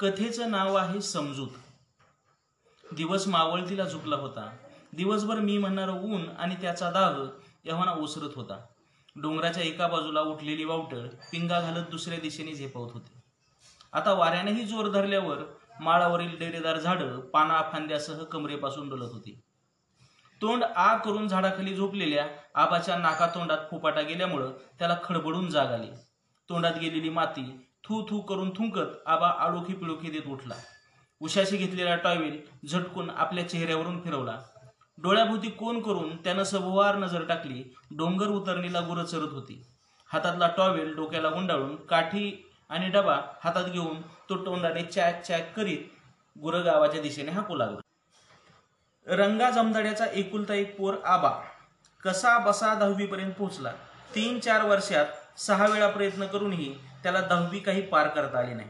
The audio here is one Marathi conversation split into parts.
कथेचं नाव आहे समजूत. दिवस मावळतीला झुकला होता. दिवसभर मी म्हणणारं ऊन आणि त्याचा दाग यव्हाना ओसरत होता. डोंगराच्या एका बाजूला उठलेली वावटळ पिंगा घालत दुसऱ्या दिशेने झेपवत होती. आता वाऱ्यानेही जोर धरल्यावर माळावरील डेरेदार झाडं पाना फांद्यासह कमरेपासून डोलत होती. तोंड आ करून झाडाखाली झोपलेल्या आबाच्या नाकातोंडात फुपाटा गेल्यामुळं त्याला खडबडून जाग आली. तोंडात गेलेली माती थू थू करून थुंकत आबा आळोखी पिळोखी देत उठला. उशाशी घेतलेला टॉयवेल झटकून आपल्या चेहऱ्यावरून फिरवला. डोळ्याभोवती कोण करून त्यानं सभोवार नजर टाकली डोंगर उतरणीला गुरं चरत होती. हातातला टॉवेल डोक्याला गुंडाळून काठी आणि डबा हातात घेऊन तो तोंडाने चॅक चॅक करीत गुरं गावाच्या दिशेने हाकू लागला. रंगा जमदाड्याचा एकुलता एक पोर आबा कसा बसा दहावीपर्यंत पोहोचला. तीन चार वर्षात सहा वेळा प्रयत्न करूनही त्याला दहावी काही पार करता आली नाही.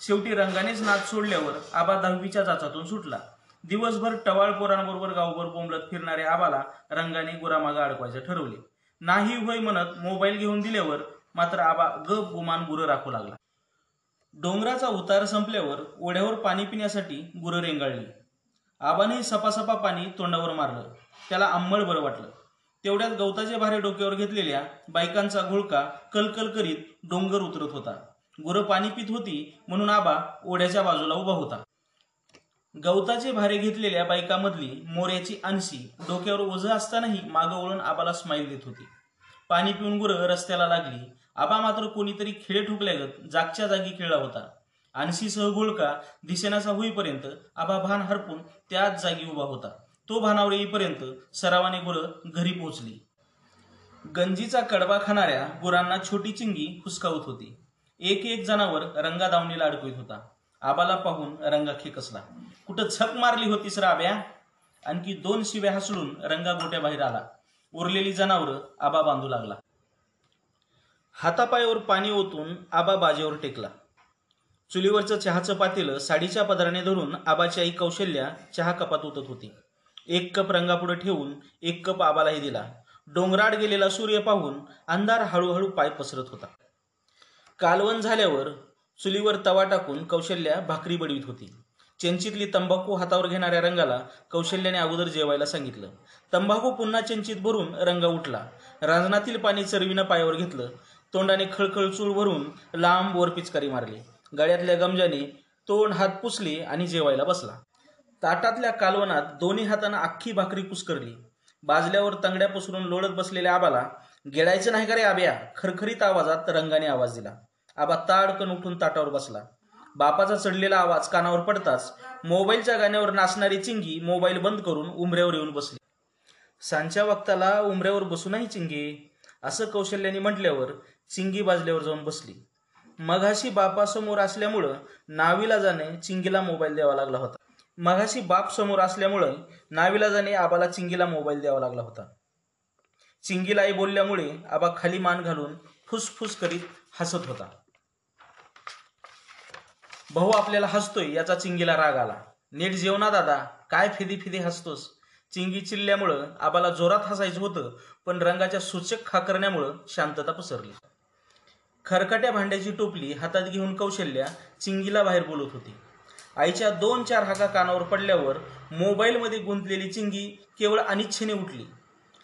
शेवटी रंगानेच नाद सोडल्यावर आबा दहावीच्या जाचातून सुटला. दिवसभर टवाळ पोरांबरोबर गावभर बोंबलत फिरणाऱ्या आबाला रंगाने गुरामागा अडकवायचे ठरवले. नाही होय म्हणत मोबाईल घेऊन दिल्यावर मात्र आबा गप गुमान गुरं राखू लागला. डोंगराचा उतार संपल्यावर ओढ्यावर पाणी पिण्यासाठी गुरं रेंगाळली. आबाने सपासपा पाणी तोंडावर मारलं. त्याला आंबळ बरं वाटलं. तेवढ्यात गवताचे भारे डोक्यावर घेतलेल्या बायकांचा घोळका कलकल करीत डोंगर उतरत होता. गुरं पाणी पित होती म्हणून आबा ओढ्याच्या बाजूला उभा होता. गवताचे भारे घेतलेल्या बायकामधली मोऱ्याची आणशी डोक्यावर ओझं असतानाही मागं वळून आबाला स्माईल देत होती. पाणी पिऊन गुरं रस्त्याला लागली. आबा मात्र कोणीतरी खेळ ठोकल्यागत जागच्या जागी खेळला होता. आणशीसह घोळका दिसेनासा होईपर्यंत आबा भान हरपून त्याच जागी उभा होता. तो भानावर येईपर्यंत सरावाने गुरं घरी पोहोचली. गंजीचा कडबा खाणाऱ्या गुरांना छोटी चिंगी हुसकावत होती. एक एक जनावर रंगा दावणीला अडकवीत होता. आबाला पाहून रंगा खेकसला. कुठं झक मारली होतीस राब्या आणखी दोन शिव्या हसडून रंगा गोट्या बाहेर आला. उरलेली जनावरं आबा बांधू लागला. हातापायावर पाणी ओतून आबा बाजेवर टेकला. चुलीवरचं चहाचं पातेलं साडीच्या पदराने धरून आबाची आई कौशल्या चहा कपात ओतत होती. एक कप रंगापुढे ठेवून एक कप आबालाही दिला. डोंगराड गेलेला सूर्य पाहून अंधार हळूहळू पाय पसरत होता. कालवण झाल्यावर चुलीवर तवा टाकून कौशल्या भाकरी बडवीत होती. चेंचीतली तंबाखू हातावर घेणाऱ्या रंगाला कौशल्याने अगोदर जेवायला सांगितलं. तंबाखू पुन्हा चेंचीत भरून रंगा उठला. रांजणातील पाणी चरवीनं पायावर घेतलं. तोंडाने खळखळ चूळ भरून लांब वर पिचकारी मारली. गळ्यातल्या गमजाने तोंड हात पुसले आणि जेवायला बसला. ताटातल्या कालवनात दोन्ही हातानं अख्खी भाकरी कुसकरली बाजल्यावर तंगड्या पसरून लोळत बसलेल्या आबाला गेळायचं नाही का रे आब्या? खरखरीत आवाजात रंगाने आवाज दिला. आबा ताडकन उठून ताटावर बसला. बापाचा चढलेला आवाज कानावर पडताच मोबाईलच्या गाण्यावर नाचणारी चिंगी मोबाईल बंद करून उमऱ्यावर येऊन बसली. सांच्या वक्ताला उमऱ्यावर बसूनही चिंगी असं कौशल्याने म्हटल्यावर चिंगी बाजल्यावर जाऊन बसली. मघाशी बापासमोर असल्यामुळं नावीला जाणे चिंगीला मोबाईल द्यावा लागला होता. मघाशी बाप समोर असल्यामुळं नाविलाजाने आबाला चिंगीला मोबाईल द्यावा लागला होता. चिंगीला आई बोलल्यामुळे आबा खाली मान घालून फुसफुस करीत हसत होता. भाऊ आपल्याला हसतोय याचा चिंगीला राग आला. नीट जेवणा दादा काय फिदी फिदी हसतोस चिंगी चिल्ल्यामुळं आबाला जोरात हसायचं होतं पण रंगाच्या सूचक खाकरण्यामुळं शांतता पसरली. खरकट्या भांड्याची टोपली हातात घेऊन कौशल्या चिंगीला बाहेर बोलत होती. आईच्या दोन चार हाका कानावर पडल्यावर मोबाईलमध्ये गुंतलेली चिंगी केवळ अनिच्छेने उठली.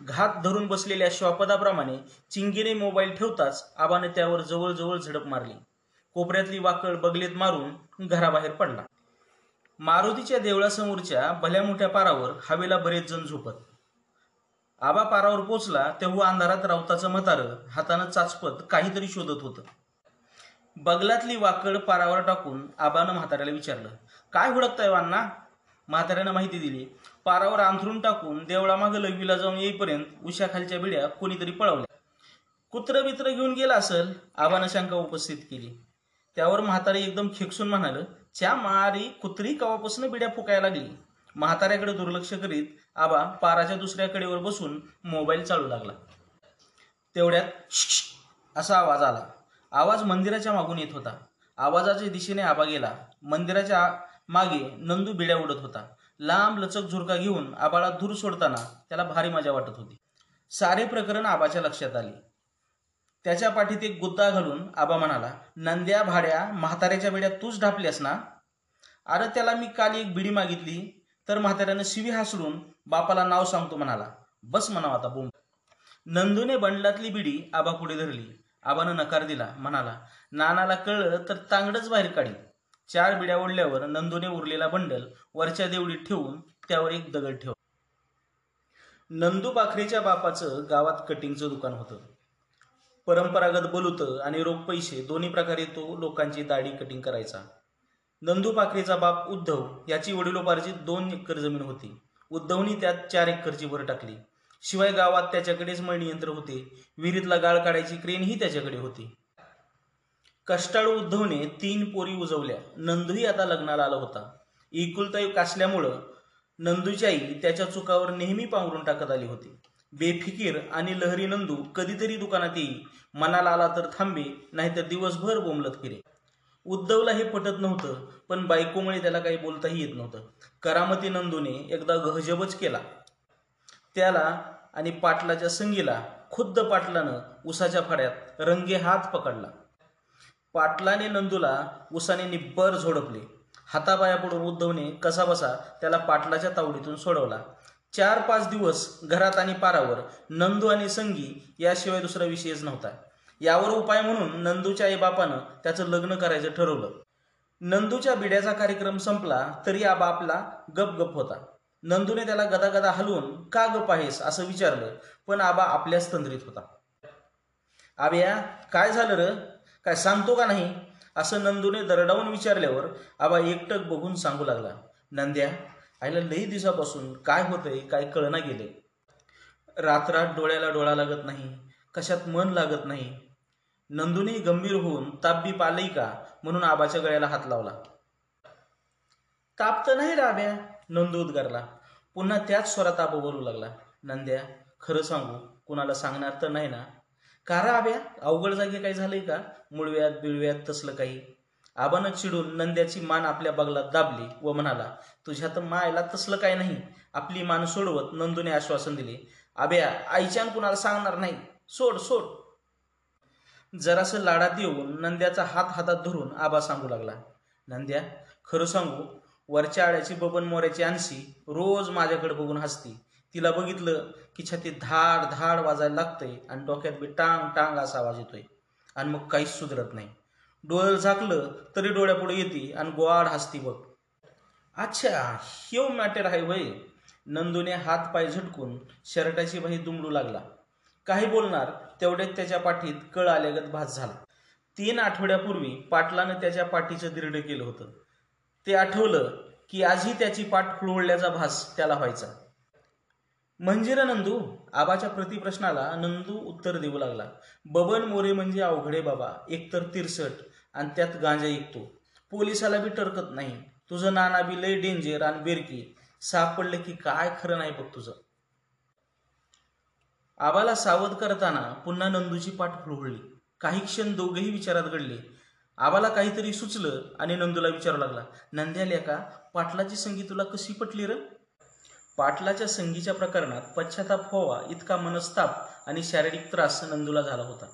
घात धरून बसलेल्या श्वापदाप्रमाणे चिंगीने मोबाईल ठेवताच आबाने त्यावर जवळजवळ झडप मारली. कोपऱ्यातली वाकळ बगलेत मारून घराबाहेर पडला. मारुतीच्या देवळासमोरच्या भल्या मोठ्या पारावर हवेला बरेच जण झोपत. आबा पारावर पोचला तेव्हा अंधारात रावताचं म्हातारं हातानं चाचपत काहीतरी शोधत होतं. बगलातली वाकड पारावर टाकून आबानं म्हाताऱ्याला विचारलं काय हुडकताय हो वान्ना म्हाताऱ्यानं माहिती दिली पारावर अंथरून टाकून देवळामागं लघवीला जाऊन येईपर्यंत उशाखालच्या बिड्या कोणीतरी पळवल्या. कुत्र बित्र घेऊन गेला असल? आबानं शंका उपस्थित केली. त्यावर म्हातारे एकदम खेकसून म्हणाल च्या मारी कुत्री कवापासून बिड्या फुकायला लागली? म्हाताऱ्याकडे दुर्लक्ष करीत आबा पाराच्या दुसऱ्या कडेवर बसून मोबाईल चालू लागला. तेवढ्यात असा आवाज आला आवाज मंदिराच्या मागून येत होता. आवाजाच्या दिशेने आबा गेला. मंदिराच्या मागे नंदू बिड्या उडत होता. लांब लचक झुरका घेऊन आबाला धूर सोडताना त्याला भारी मजा वाटत होती. सारे प्रकरण आबाच्या लक्षात आले. त्याच्या पाठीत एक गुद्दा घालून आबा म्हणाला नंद्या भाड्या म्हाताऱ्याच्या बिड्या तूच ढापल्यास ना? अरे त्याला मी काल एक बिडी मागितली. तर म्हाताऱ्यानं शिवी हासडून बापाला नाव सांगतो म्हणाला. बस म्हणावं आता बोंब. नंदूने बंडलातली बिडी आबा पुढे धरली. आबानं नकार दिला म्हणाला नानाला कळलं तर तांगडच बाहेर काढी चार बिड्या ओढल्यावर नंदूने उरलेला बंडल वरच्या देवडीत ठेवून त्यावर एक दगड ठेव नंदू पाखरेच्या बापाचं गावात कटिंगचं दुकान होतं. परंपरागत बलुतं आणि रोख पैसे दोन्ही प्रकारे तो लोकांची दाढी कटिंग करायचा. नंदू पाखरेचा बाप उद्धव याची वडिलोपार्जित दोन एकर जमीन होती. उद्धवनी त्यात चार एकरची भर टाकली. शिवाय गावात त्याच्याकडेच मळणी यंत्र होते. विहिरीतला गाळ काढायची क्रेनही त्याच्याकडे होती. कष्टाळू उद्धवने तीन पोरी उजवल्या. नंदूही आता लग्नाला आला होता. एकुलता असल्यामुळं नंदूची आई त्याच्या चुकावर नेहमी पांघरून टाकत आली होती. बेफिकीर आणि लहरी नंदू कधीतरी दुकानात येई. मनाला आला तर थांबे नाहीतर दिवसभर बोंबलत फिरे. उद्धवला हे पटत नव्हतं पण बायकोमुळे त्याला काही बोलताही येत नव्हतं. करामती नंदूने एकदा गहजबच केला. त्याला आणि पाटलाच्या संगीला खुद्द पाटलानं उसाच्या फाड्यात रंगे हात पकडला. पाटलाने नंदूला उसाने निब्बर झोडपले. हाताबाया पडून उद्धवने कसा बसा त्याला पाटलाच्या तावडीतून सोडवला. चार पाच दिवस घरात आणि पारावर नंदू आणि संगी याशिवाय दुसरा विषयच नव्हता. यावर उपाय म्हणून नंदूच्या आईबापानं त्याचं लग्न करायचं ठरवलं. नंदूच्या बिड्याचा कार्यक्रम संपला तरी आबा आपला गपगप होता. नंदूने त्याला गदागदा हलवून का ग पाहिस? असं विचारलं. पण आबा आपल्याच तंद्रीत होता. आब्या काय झालं र? काय सांगतो का नाही? असं नंदूने दरडावून विचारल्यावर आबा एकटक बघून सांगू लागला. नंद्या आईला लई दिवसापासून काय होतंय काय कळना गेले रात्रात डोळ्याला डोळा लागत नाही कशात मन लागत नाही. नंदूने गंभीर होऊन ताप बी का? म्हणून आबाच्या गळ्याला हात लावला. ताप तर नाही राब्या नंदू उद्गारला पुन्हा त्याच स्वरात आबा बोलू लागला. नंद्या खरं सांगू कुणाला सांगणार तर नाही ना? कारा आब्या अवघड जागी काही झालंय का? मुळव्यात बिळव्यात तसलं काही. आबानं चिडून नंद्याची मान आपल्या बगलात दाबली व म्हणाला तुझ्या तर मायला तसलं काय नाही. आपली मान सोडवत नंदूने आश्वासन दिले. आब्या आईच्यान कुणाला सांगणार नाही? सोड सोड. जरासं लाडात येऊन नंद्याचा हात हातात धरून आबा सांगू लागला. नंद्या खरं सांगू वरच्या आळ्याची बबन मोऱ्याची आणशी रोज माझ्याकडे बघून हसती. तिला बघितलं की छातीत धाड धाड वाजायला लागतंय आणि डोक्यात बी टांग टांग असा आवाज येतोय. आणि मग काहीच सुधरत नाही. डोळं झाकलं तरी डोळ्यापुढे येते आणि गोवाड हसती बघ. अच्छा ह्यो मॅटर आहे वय नंदूने हात पाय झटकून शर्टाची बाही दुमडू लागला. काही बोलणार तेवढ्यात त्याच्या पाठीत कळ आल्यागत भास झाला. तीन आठवड्यापूर्वी पाटलानं त्याच्या पाठीचं दिरडं केलं होतं. ते आठवलं की आजही त्याची पाठ खुळवळल्याचा भास त्याला व्हायचा. म्हणजे ना नंदू आबाच्या प्रतिप्रश्नाला नंदू उत्तर देऊ लागला. बबन मोरे म्हणजे अवघडे बाबा एकतर तिरसट आणि त्यात गांजा ऐकतो पोलिसाला बी टरकत नाही. तुझं नाना बी लय डेंजर आणि बेरकी. सापडलं की काय खरं नाही बघ तुझं. आबाला सावध करताना पुन्हा नंदूची पाठ खुळवळली. काही क्षण दोघेही विचारात घडले. आबाला काहीतरी सुचलं आणि नंदूला विचारू लागला नंद्याल्या का पाटलाची संगी तुला कशी पटली र? पाटलाच्या संगीच्या प्रकरणात पश्चाताप व्हावा इतका मनस्ताप आणि शारीरिक त्रास नंदूला झाला होता.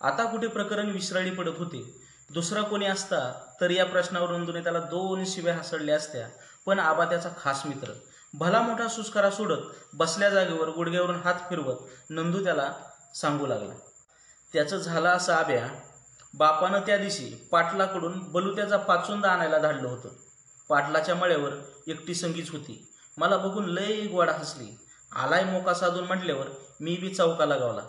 आता कुठे प्रकरण विसराळी पडत होते? दुसरा कोणी असता तर या प्रश्नावर नंदूने त्याला दोन शिव्या हसडल्या असत्या पण आबा त्याचा खास मित्र. भला मोठा सुस्कारा सोडत बसल्या जागेवर गुडघ्यावरून हात फिरवत नंदू त्याला सांगू लागला त्याचं झालं असं आब्या बापानं त्या दिवशी पाटलाकडून बलुत्याचा पाचोंदा आणायला धाडलं होतं. पाटलाच्या मळ्यावर एकटी संगीच होती. मला बघून लय गोडा हसली. आलाय मोका साधून म्हटल्यावर मी बी चौकाला गावला.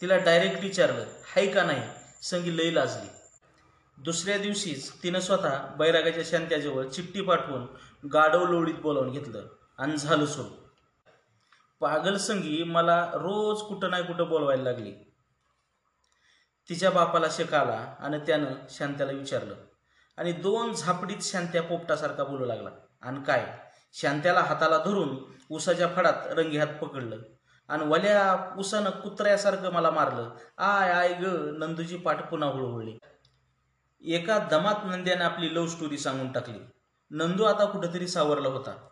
तिला डायरेक्ट विचारलं हाय का नाही? संगी लय लाजली. दुसऱ्या दिवशीच तिनं स्वतः बैरागाच्या शांत्याजवळ चिठ्ठी पाठवून गाडव लोळीत बोलावून घेतलं आणि झालं सोड पागल संगी मला रोज कुठं नाही कुठं बोलवायला लागली. तिच्या बापाला शेक आला आणि त्यानं शांत्याला विचारलं. आणि दोन झापडीत शांत्या पोपटासारखा बोलू लागला. आणि काय? शांत्याला हाताला धरून उसाच्या फडात रंगी हात पकडलं. आणि वल्या उसानं कुत्र्यासारखं मला मारलं. आय आय ग नंदूची पाठ पुन्हा हुळहुळली. एका दमात नंद्याने आपली लव्ह स्टोरी सांगून टाकली. नंदू आता कुठेतरी सावरला होता.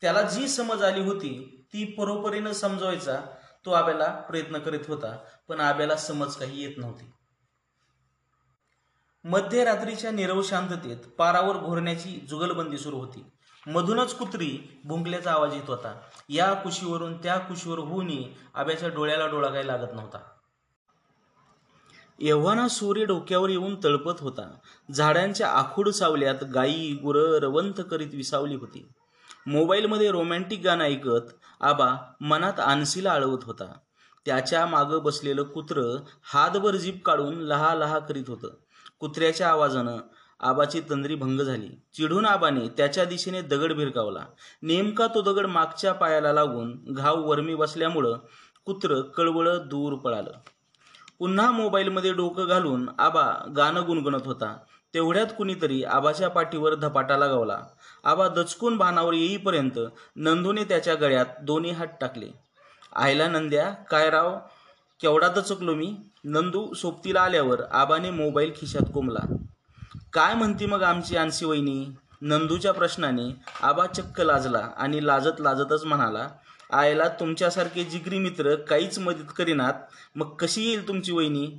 त्याला जी समज आली होती ती परोपरीनं समजवायचा तो आब्याला प्रयत्न करीत होता पण आब्याला समज काही येत नव्हती. मध्यरात्रीच्या निरव शांततेत पारावर घोरण्याची जुगलबंदी सुरू होती. मधूनच कुत्री भुंकल्याचा आवाज येत होता. या कुशीवरून त्या कुशीवर होऊनही आब्याच्या डोळ्याला डोळा काही लागत नव्हता. एव्हाना सूर्य डोक्यावर येऊन तळपत होता. झाडांच्या आखूड सावल्यात गायी गुरं रवंत करीत विसावली होती. मोबाईलमध्ये रोमॅन्टिक गाणं ऐकत आबा मनात आणसीला आळवत होता. त्याच्या मागं बसलेलं कुत्रं हातभर जीप काढून लहा लहा करीत होतं. कुत्र्याच्या आवाजानं आबाची तंद्री भंग झाली. चिडून आबाने त्याच्या दिशेने दगड भिरकावला. नेमका तो दगड मागच्या पायाला लागून घाव वरमी बसल्यामुळं कुत्रं कळवळ दूर पळालं. पुन्हा मोबाईलमध्ये डोकं घालून आबा गाणं गुणगुणत होता. तेवढ्यात कुणीतरी आबाच्या पाठीवर धपाटा लगावला. आबा दचकून बाणावर येईपर्यंत नंदूने त्याच्या गळ्यात दोन्ही हात टाकले. आयला नंद्या काय राव? केवढा दचकलो मी? नंदू सोबतीला आल्यावर आबाने मोबाईल खिशात कोंबला. काय म्हणती मग आमची आणसी वहिनी? नंदूच्या प्रश्नाने आबा चक्क लाजला आणि लाजत लाजतच म्हणाला आयला तुमच्यासारखे जिगरी मित्र काहीच मदत करीनात. मग कशी येईल तुमची वहिनी?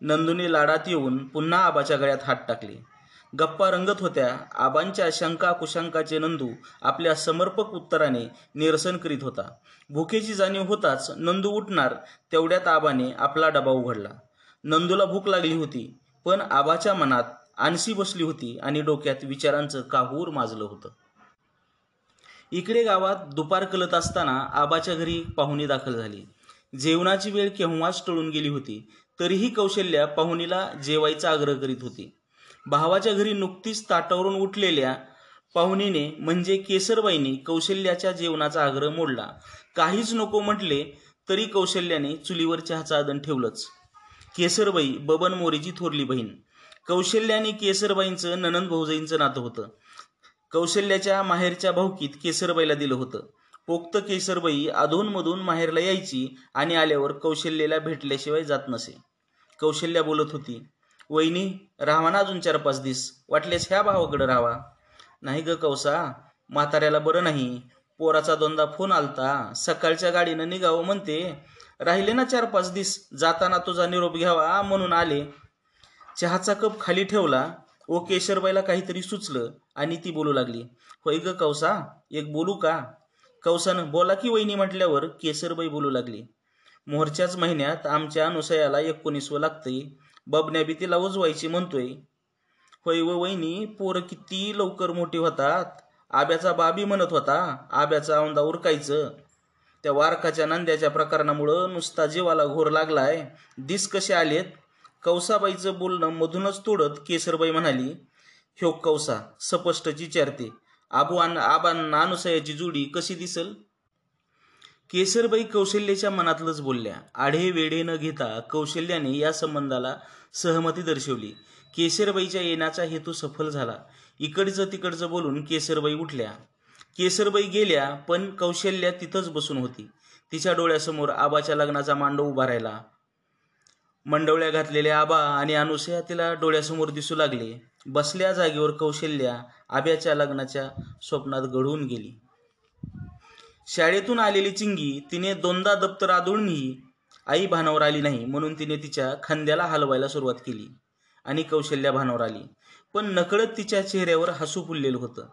नंदूने लाडात येऊन पुन्हा आबाच्या गळ्यात हात टाकले. गप्पा रंगत होत्या. आबांच्या शंका कुशंकाचे नंदू आपल्या समर्पक उत्तराने निरसन करीत होता. भुकेची जाणीव होताच नंदू उठणार तेवढ्यात आबाने आपला डबा उघडला. नंदूला भूक लागली होती पण आबाच्या मनात आणसी बसली होती आणि डोक्यात विचारांचं काहूर माजलं होतं. इकडे गावात दुपार कलत असताना आबाच्या घरी पाहुणी दाखल झाली. जेवणाची वेळ केव्हाच टळून गेली होती तरीही कौशल्या पाहुणीला जेवायचा आग्रह करीत होती. भावाच्या घरी नुकतीच ताटावरून उठलेल्या पाहुणीने म्हणजे केसरबाईने कौशल्याच्या जेवणाचा आग्रह मोडला. काहीच नको म्हटले तरी कौशल्याने चुलीवर चहाचं आदन ठेवलंच. केसरबाई बबन मोरीची थोरली बहीण. कौशल्याने आणि केसरबाईंचं ननंद भाऊजाईंचं नातं होतं. कौशल्याच्या माहेरच्या भाऊकीत केसरबाईला दिलं होतं. पोक्त केसरबाई अधूनमधून माहेरला यायची आणि आल्यावर कौशल्याला भेटल्याशिवाय जात नसे. कौशल्या बोलत होती वहिनी राहावा ना अजून चार पाच दिस वाटलेस ह्या भावाकडं राहावा. नाही ग कौसा म्हाताऱ्याला बरं नाही. पोराचा दोनदा फोन आलता. सकाळच्या गाडीनं निघावं म्हणते. राहिले ना चार पाच दिस जाताना तुझा निरोप घ्यावा म्हणून आले. चहाचा कप खाली ठेवला. ओ केशरबाईला काहीतरी सुचलं आणि ती बोलू लागली. होय ग कौसा एक बोलू का? कौसानं बोला की वहिनी म्हटल्यावर केसरबाई बोलू लागली. मोहरच्याच महिन्यात आमच्या अनुसयाला एकोणीसवं लागतंय. बबन्या बी तिला उजवायची म्हणतोय. होय व वहिनी पोरं किती लवकर मोठी होतात. आब्याचा बाबी म्हणत होता आब्याचा औंदा उरकायचं. त्या वारकाच्या नंद्याच्या प्रकरणामुळं नुसता जीवाला घोर लागलाय. दिस कसे आलेत? कौसाबाईचं बोलणं मधूनच तोडत केसरबाई म्हणाली ह्यो कौसा स्पष्टची विचारते. आबू आबांना अनुसयाची जोडी कशी दिसल? केसरबाई कौशल्याच्या मनातलंच बोलल्या. आढे वेढे न घेता कौशल्याने या संबंधाला सहमती दर्शवली. केसरबाईच्या येण्याचा हेतू सफल झाला. इकडचं तिकडचं बोलून केसरबाई उठल्या. केसरबाई गेल्या पण कौशल्या तिथंच बसून होती. तिच्या डोळ्यासमोर आबाच्या लग्नाचा मांडव उभा राहिला. मंडवळ्या घातलेल्या आबा आणि अनुसया तिला डोळ्यासमोर दिसू लागले. बसल्या जागेवर कौशल्या आब्याच्या लग्नाच्या स्वप्नात घडवून गेली. शाळेतून आलेली चिंगी तिने दोनदा दप्तर आदळूनही आई भानावर आली नाही म्हणून तिने तिच्या खांद्याला हलवायला सुरुवात केली आणि कौशल्या भानावर आली. पण नकळत तिच्या चेहऱ्यावर हसू फुललेलं होतं.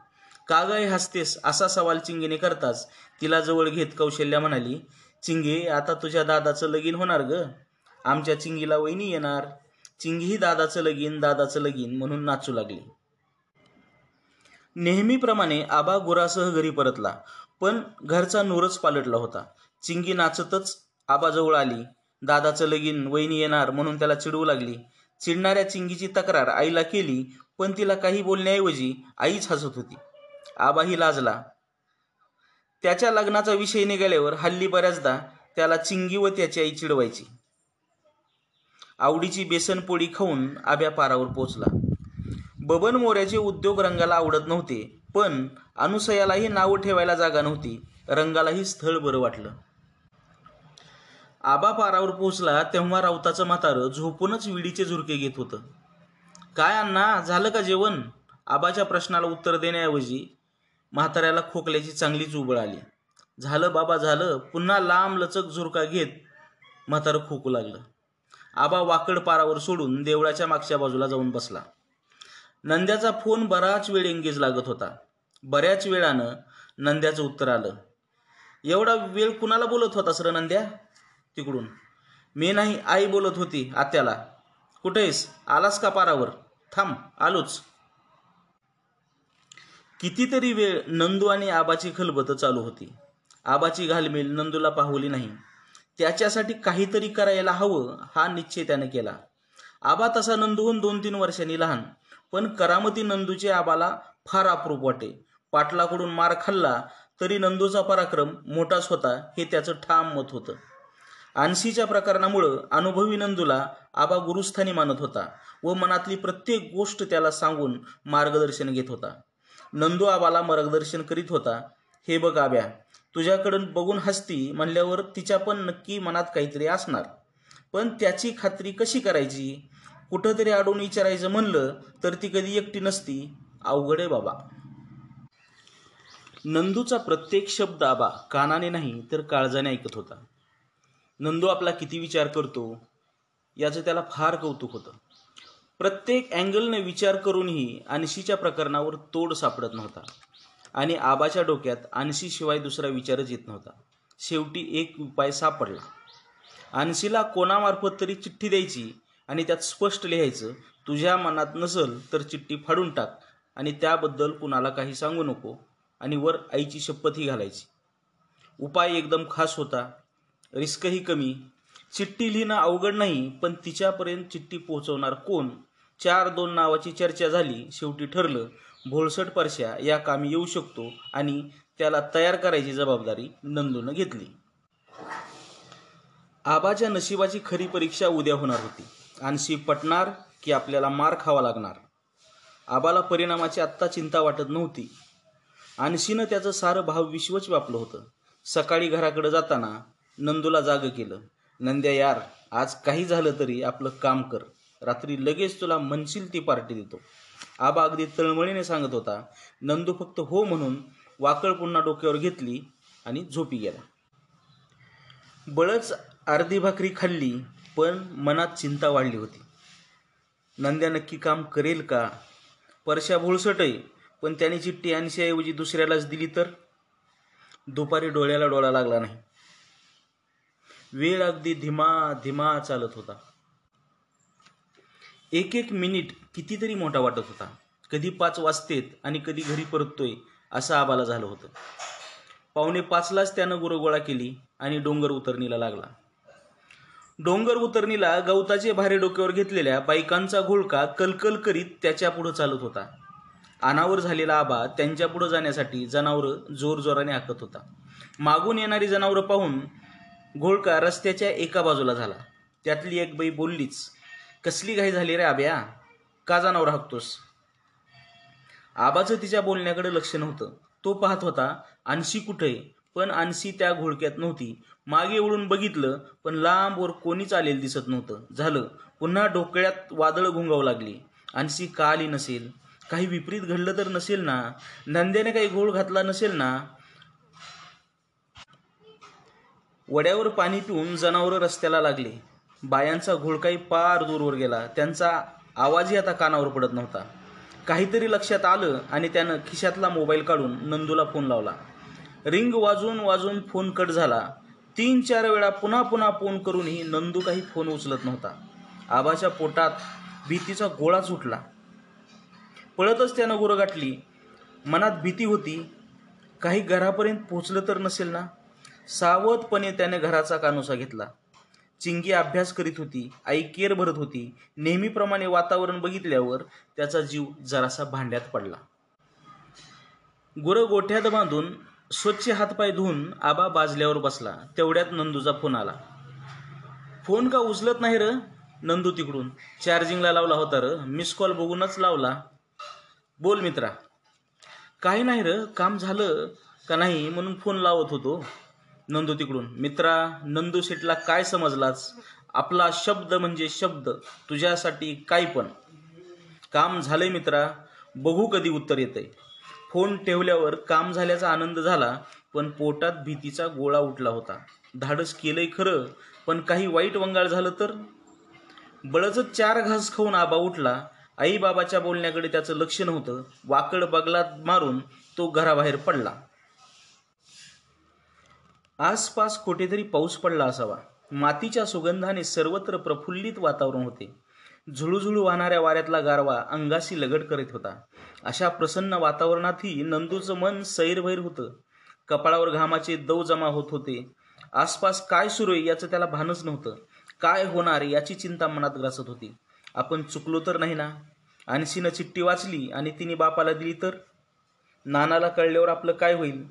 का गाय हसतेस असा सवाल चिंगीने करताच तिला जवळ घेत कौशल्या म्हणाली चिंगे आता तुझ्या दादाचं लगीन होणार ग. आमच्या चिंगीला वहिनी येणार. चिंगीही दादाचं लगीन दादाचं लगीन म्हणून नाचू लागली. नेहमीप्रमाणे आबा गुरासह घरी परतला. पण घरचा नूरच पालटला होता. चिंगी नाचतच आबाजवळ आली. दादाचं लगीन वहिनी येणार म्हणून त्याला चिडवू लागली. चिडणाऱ्या चिंगीची तक्रार आईला केली पण तिला काही बोलण्याऐवजी आईच हसत होती. आबाही लाजला. त्याच्या लग्नाचा विषय निघाल्यावर हल्ली बऱ्याचदा त्याला चिंगी व त्याची आई चिडवायची. आवडीची बेसनपोळी खाऊन आब्या पारावर पोचला. बबन मोऱ्याचे उद्योग रंगाला आवडत नव्हते पण अनुसयालाही नावं ठेवायला जागा नव्हती रंगालाही स्थळ बरं वाटलं. आबा पारावर पोहोचला तेव्हा राऊताचं म्हातारं झोपूनच विडीचे झुरके घेत होतं. काय अण्णा झालं का जेवण? आबाच्या प्रश्नाला उत्तर देण्याऐवजी म्हाताऱ्याला खोकल्याची चांगलीच उबळ आली. झालं बाबा झालं. पुन्हा लांब लचक झुरका घेत म्हातारं खोकू लागलं. आबा वाकड पारावर सोडून देवळाच्या मागच्या बाजूला जाऊन बसला. नंद्याचा फोन बराच वेळ एंगेज लागत होता. बऱ्याच वेळानं नंद्याचं उत्तर आलं. एवढा वेळ कुणाला बोलत होता सर नंद्या? तिकडून. मी नाही आई बोलत होती आत्याला. कुठेस आलास का पारावर? थांब आलोच. कितीतरी वेळ नंदू आणि आबाची खलबत चालू होती. आबाची घालमेल नंदूला पाहवली नाही. त्याच्यासाठी काहीतरी करायला हवं हा निश्चय त्याने केला. आबा तसा नंदूहून दोन तीन वर्षांनी लहान. पण करामती नंदूचे आबाला फार अप्रूप वाटे. पाटलाकडून मार खाल्ला तरी नंदूचा पराक्रम मोठाच होता हे त्याचं ठाम मत होतं. आणशीच्या प्रकरणामुळं अनुभवी नंदूला आबा गुरुस्थानी मानत होता व मनातली प्रत्येक गोष्ट त्याला सांगून मार्गदर्शन घेत होता. नंदू आबाला मार्गदर्शन करीत होता हे बघ आब्या तुझ्याकडून बघून हसती म्हणल्यावर तिच्या पण नक्की मनात काहीतरी असणार. पण त्याची खात्री कशी करायची? कुठंतरी अडवून विचारायचं म्हणलं तर ती कधी एकटी नसती. अवघड आहे बाबा. नंदूचा प्रत्येक शब्द आबा कानाने नाही तर काळजाने ऐकत होता. नंदू आपला किती विचार करतो याचं त्याला फार कौतुक होतं. प्रत्येक अँगलने विचार करूनही आणशीच्या प्रकरणावर तोड सापडत नव्हता. आणि आबाच्या डोक्यात आणशीशिवाय दुसरा विचारच येत नव्हता. शेवटी एक उपाय सापडला. आणशीला कोणामार्फत तरी चिठ्ठी द्यायची आणि त्यात स्पष्ट लिहायचं तुझ्या मनात नसल तर चिठ्ठी फाडून टाक आणि त्याबद्दल कुणाला काही सांगू नको. आणि वर आईची शपथही घालायची. उपाय एकदम खास होता. रिस्कही कमी. चिठ्ठी लिहिणं अवघड नाही पण तिच्यापर्यंत चिठ्ठी पोहोचवणार कोण? चार दोन नावाची चर्चा झाली शेवटी ठरलं भोळसट परश्या या कामी येऊ शकतो. आणि त्याला तयार करायची जबाबदारी नंदूनं घेतली. आबाच्या नशिबाची खरी परीक्षा उद्या होणार होती. आणशी पटणार की आपल्याला मार खावा लागणार. आबाला परिणामाची आत्ता चिंता वाटत नव्हती. आणशीनं त्याचं सारं भाव विश्वच व्यापलं होतं. सकाळी घराकडे जाताना नंदूला जाग केलं. नंद्या यार आज काही झालं तरी आपलं काम कर. रात्री लगेच तुला म्हणशील ती पार्टी देतो. आबा अगदी तळमळीने सांगत होता नंदू फक्त हो म्हणून वाकळ पुन्हा डोक्यावर घेतली आणि झोपी गेला. बळच अर्धी भाकरी खाल्ली पण मनात चिंता वाढली होती. नंद्या नक्की काम करेल का? परशा भोळसटही आहे पण त्याने चिठ्ठी आणशीऐवजी दुसऱ्यालाच दिली तर? दुपारी डोळ्याला डोळा लागला नाही. वेळ अगदी धीमा धीमा चालत होता. एक एक मिनिट कितीतरी मोठा वाटत होता. कधी पाच वाजतेत आणि कधी घरी परततोय असं आबाला झालं होतं. पावणे पाचलाच त्यानं गुरगोळा केली आणि डोंगर उतरणीला लागला. डोंगर उतरणीला गवताचे भारे डोक्यावर घेतलेल्या बायकांचा घोळका कलकल करीत त्याच्या पुढे चालत होता. अनावर झालेला आबा त्यांच्या पुढे जाण्यासाठी जनावरं जोरजोराने हाकत होता. मागून येणारी जनावरं पाहून घोळका रस्त्याच्या एका बाजूला झाला. त्यातली एक बाई बोललीच कसली घाई झाली रे आब्या? का जनावर हाकतोस? आबाचं तिच्या बोलण्याकडे लक्ष नव्हतं. तो पाहत होता आणशी कुठे? पण आणशी त्या घोळक्यात नव्हती. मागे वळून बघितलं पण लांबवर कोणीच आलेलं दिसत नव्हतं. झालं पुन्हा डोकळ्यात वादळ घुंगावं लागली. आणशी का आली नसेल? काही विपरीत घडलं तर नसेल ना? नंद्याने काही घोळ घातला नसेल ना? वड्यावर पाणी पिऊन जनावरं रस्त्याला लागले. बायांचा घोळकाही पार दूरवर गेला. त्यांचा आवाजही आता कानावर पडत नव्हता. काहीतरी लक्षात आलं आणि त्यानं खिशातला मोबाईल काढून नंदूला फोन लावला. रिंग वाजून वाजून फोन कट झाला. तीन चार वेळा पुन्हा पुन्हा फोन करूनही नंदू काही फोन उचलत नव्हता. आबाच्या पोटात भीतीचा गोळा सुटला. पळतच त्यानं गुरं गाठली. मनात भीती होती. काही घरापर्यंत पोचलं तर नसेल ना? सावधपणे त्याने घराचा कानोसा घेतला. चिंगी अभ्यास करीत होती. आई केर भरत होती. नेहमीप्रमाणे वातावरण बघितल्यावर त्याचा जीव जरासा भांड्यात पडला. गुरं गोठ्यात बांधून स्वच्छ हातपाय धुवून आबा बाजल्यावर बसला. तेवढ्यात नंदूचा फोन आला. फोन का उचलत नाही र? नंदू तिकडून. चार्जिंगला लावला होता र. मिस कॉल बघूनच लावला. बोल मित्रा. काही नाही र. काम झालं का नाही म्हणून फोन लावत होतो. नंदू तिकडून. मित्रा नंदू शेटला काय समजलाच आपला शब्द म्हणजे शब्द. तुझ्यासाठी काय पण. काम झालंय मित्रा. बघू कधी उत्तर येतंय. फोन ठेवल्यावर काम झाल्याचा आनंद झाला पण पोटात भीतीचा गोळा उठला होता. धाडस केलंय खरं पण काही वाईट वंगाळ झालं तर? बळच चार घास खाऊन आबा उठला. आईबाबाच्या बोलण्याकडे त्याचं लक्ष नव्हतं. वाकड बगलात मारून तो घराबाहेर पडला. आसपास कुठेतरी पाऊस पडला असावा. मातीच्या सुगंधाने सर्वत्र प्रफुल्लित वातावरण होते. झुळूझुळू वाहणाऱ्या वाऱ्यातला गारवा अंगाशी लगट करीत होता. अशा प्रसन्न वातावरणातही नंदूचं मन सैरभैर होतं. कपाळावर घामाचे दव जमा होत होते. आसपास काय सुरू आहे याचं त्याला भानच नव्हतं. काय होणार याची चिंता मनात ग्रासत होती. आपण चुकलो तर नाही ना? आणशीनं चिठ्ठी वाचली आणि तिने बापाला दिली तर? नानाला कळल्यावर आपलं काय होईल?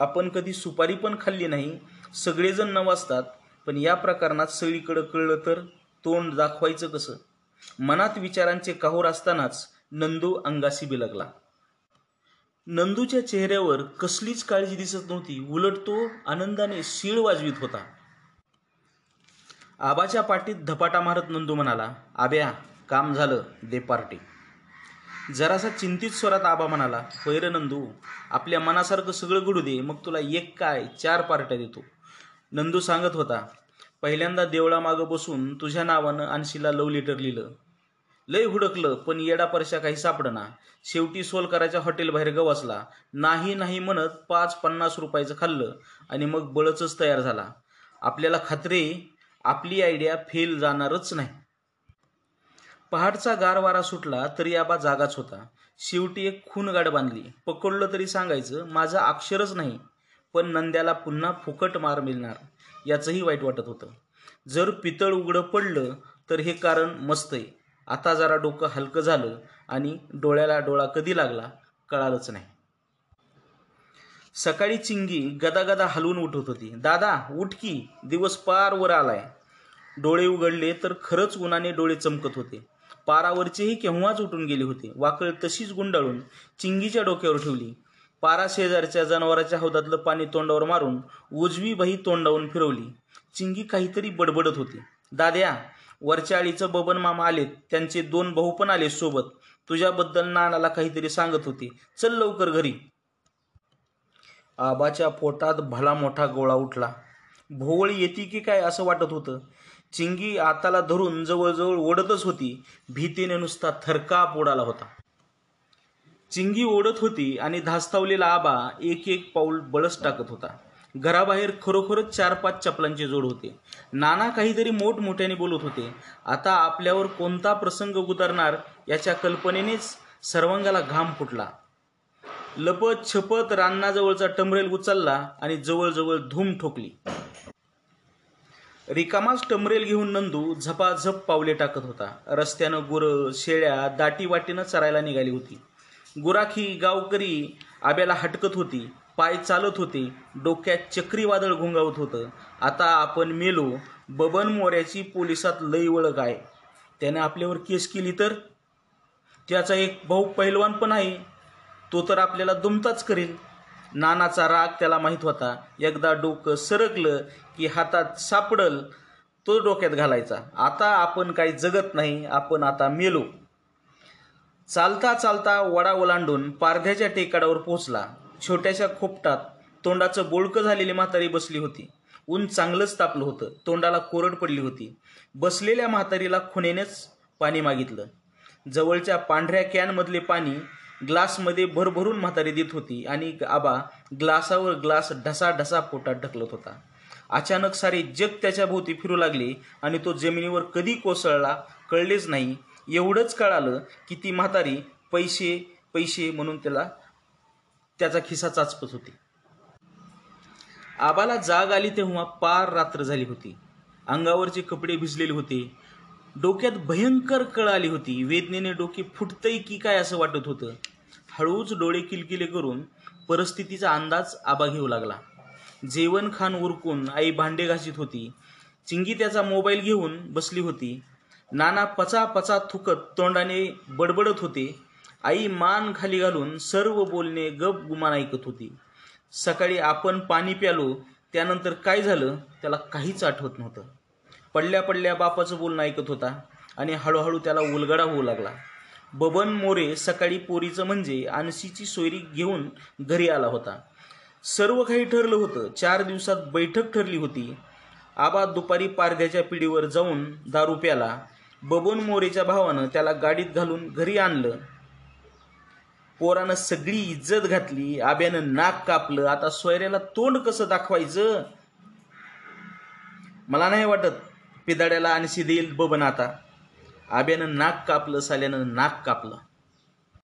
आपण कधी सुपारी पण खाल्ली नाही सगळेजण न वाचतात पण या प्रकरणात सगळीकडं कळलं तर? तोंड दाखवायचं कसं? मनात विचारांचे काहूर असतानाच नंदू अंगाशी बिलगला. नंदूच्या चेहऱ्यावर कसलीच काळजी दिसत नव्हती. उलट तो आनंदाने शीळ वाजवीत होता. आबाच्या पाठीत धपाटा मारत नंदू म्हणाला आब्या काम झालं दे पार्टी. जरासा चिंतित स्वरात आबा म्हणाला होय नंदू आपल्या मनासारखं सगळं घडू दे मग तुला एक काय चार पार्ट्या देतो. नंदू सांगत होता पहिल्यांदा देवळामागं बसून तुझ्या नावानं आणशीला लव लेटर लिहिलं. लय हुडकलं पण येडा परशा काही सापडना. शेवटी सोलकराच्या हॉटेल बाहेर गवसला नाही नाही म्हणत पाच पन्नास रुपयाचं खाल्लं आणि मग बळचच तयार झाला. आपल्याला खात्री आपली आयडिया फेल जाणारच नाही. पहाटचा गार वारा सुटला तरी आबा जागाच होता. शेवटी एक खून गाड बांधली. पकडलं तरी सांगायचं माझं अक्षरच नाही पण नंद्याला पुन्हा फुकट मार मिळणार. याचंही वाईट वाटत होतं. जर पितळ उघडं पडलं तर हे कारण मस्त आहे. आता जरा डोकं हलकं झालं आणि डोळ्याला डोळा कधी लागला कळालंच नाही. सकाळी चिंगी गदागदा हलवून उठत होती. दादा उठ की दिवस पार वर आलाय. डोळे उघडले तर खरंच उन्हाने डोळे चमकत होते. पारावरचेही केव्हाच उठून गेले होते. वाकळ तशीच गुंडाळून चिंगीच्या डोक्यावर ठेवली. पारा शेजारच्या जनावराच्या हौदातलं पाणी तोंडावर मारून उजवी बही तोंडावून फिरवली. चिंगी काहीतरी बडबडत होती. दाद्या वरच्या आळीचं बबन मामा आलेत. त्यांचे दोन भाऊ पण आले सोबत. तुझ्याबद्दल नानाला काहीतरी सांगत होते. चल लवकर घरी. आबाच्या पोटात भला मोठा गोळा उठला. भोवळ येते की काय? असं वाटत होतं. चिंगी आताला धरून जवळजवळ ओढतच होती. भीतीने नुसता थरकाप उडाला होता. चिंगी ओढत होती आणि धास्तावलेला आबा एक एक पाऊल बळस टाकत होता. घराबाहेर खरोखरच चार पाच चपलांचे जोड होते. नाना काहीतरी मोठमोठ्याने बोलत होते. आता आपल्यावर कोणता प्रसंग उतरणार याच्या कल्पनेनेच सर्वांगाला घाम फुटला. लपत छपत रान्नाजवळचा टमरेल उचलला आणि जवळजवळ धूम ठोकली. रिकामाच टमरेल घेऊन नंदू झपाझप पावले टाकत होता. रस्त्यानं गुरं शेळ्या दाटी वाटीनं चरायला निघाली होती. गुराखी गावकरी आब्याला हटकत होती पाय चालत होते डोक्यात चक्रीवादळ घुंगावत होतं. आता आपण मेलो बबन मोऱ्याची पोलिसात लई वळख आहे. त्याने आपल्यावर केस केली तर? त्याचा एक भाऊ पैलवान पण आहे. तो तर आपल्याला दुमताच करेल. नानाचा राग त्याला माहीत होता. एकदा डोकं सरकलं की हातात सापडल तो डोक्यात घालायचा. आता आपण काही जगत नाही आपण आता मेलो. चालता चालता वडा ओलांडून पारध्याच्या टेकाडावर पोहोचला. छोट्याशा खोपटात तोंडाचं बोळकं झालेली म्हातारी बसली होती. ऊन चांगलंच तापलं होतं. तोंडाला कोरड पडली होती. बसलेल्या म्हातारीला खुनेनेच पाणी मागितलं. जवळच्या पांढऱ्या कॅनमधले पाणी ग्लासमध्ये भरभरून म्हातारी देत होती आणि आबा ग्लासावर ग्लास ढसा ढसा पोटात ढकलत होता. अचानक सारे जग त्याच्या भोवती फिरू लागले आणि तो जमिनीवर कधी कोसळला कळलेच नाही. एवढंच कळालं की ती म्हातारी पैसे पैसे म्हणून त्याला त्याचा खिसा चाचपत होती. आबाला जाग आली तेव्हा पार रात्र झाली होती. अंगावरचे कपडे भिजलेले होते. डोक्यात भयंकर कळ आली होती. वेदनेने डोके फुटतंय की काय असं वाटत होतं. हळूच डोळे किलकिले करून परिस्थितीचा अंदाज आबा घेऊ लागला. जेवण खान उरकून आई भांडे घासीत होती. चिंगी त्याचा मोबाईल घेऊन बसली होती. नाना पचा पचा थुकत तोंडाने बडबडत होते. आई मान खाली घालून सर्व बोलणे गप गुमान ऐकत होती. सकाळी आपण पाणी प्यालो त्यानंतर काय झालं त्याला काहीच आठवत नव्हतं. पडल्या पडल्या बापाचं बोलणं ऐकत होता आणि हळूहळू त्याला उलगडा होऊ लागला. बबन मोरे सकाळी पोरीचं म्हणजे आणशीची सोयरी घेऊन घरी आला होता. सर्व काही ठरलं होतं. चार दिवसात बैठक ठरली होती. आबा दुपारी पारध्याच्या पिढीवर जाऊन दारू प्याला. बबन मोरेच्या भावानं त्याला गाडीत घालून घरी आणलं. पोरानं सगळी इज्जत घातली आब्यानं नाक कापलं. आता सोयऱ्याला तोंड कसं दाखवायचं? मला नाही वाटत पिदाड्याला आणि देईल बबन आता. आब्यानं नाक कापलं साल्यानं नाक कापलं.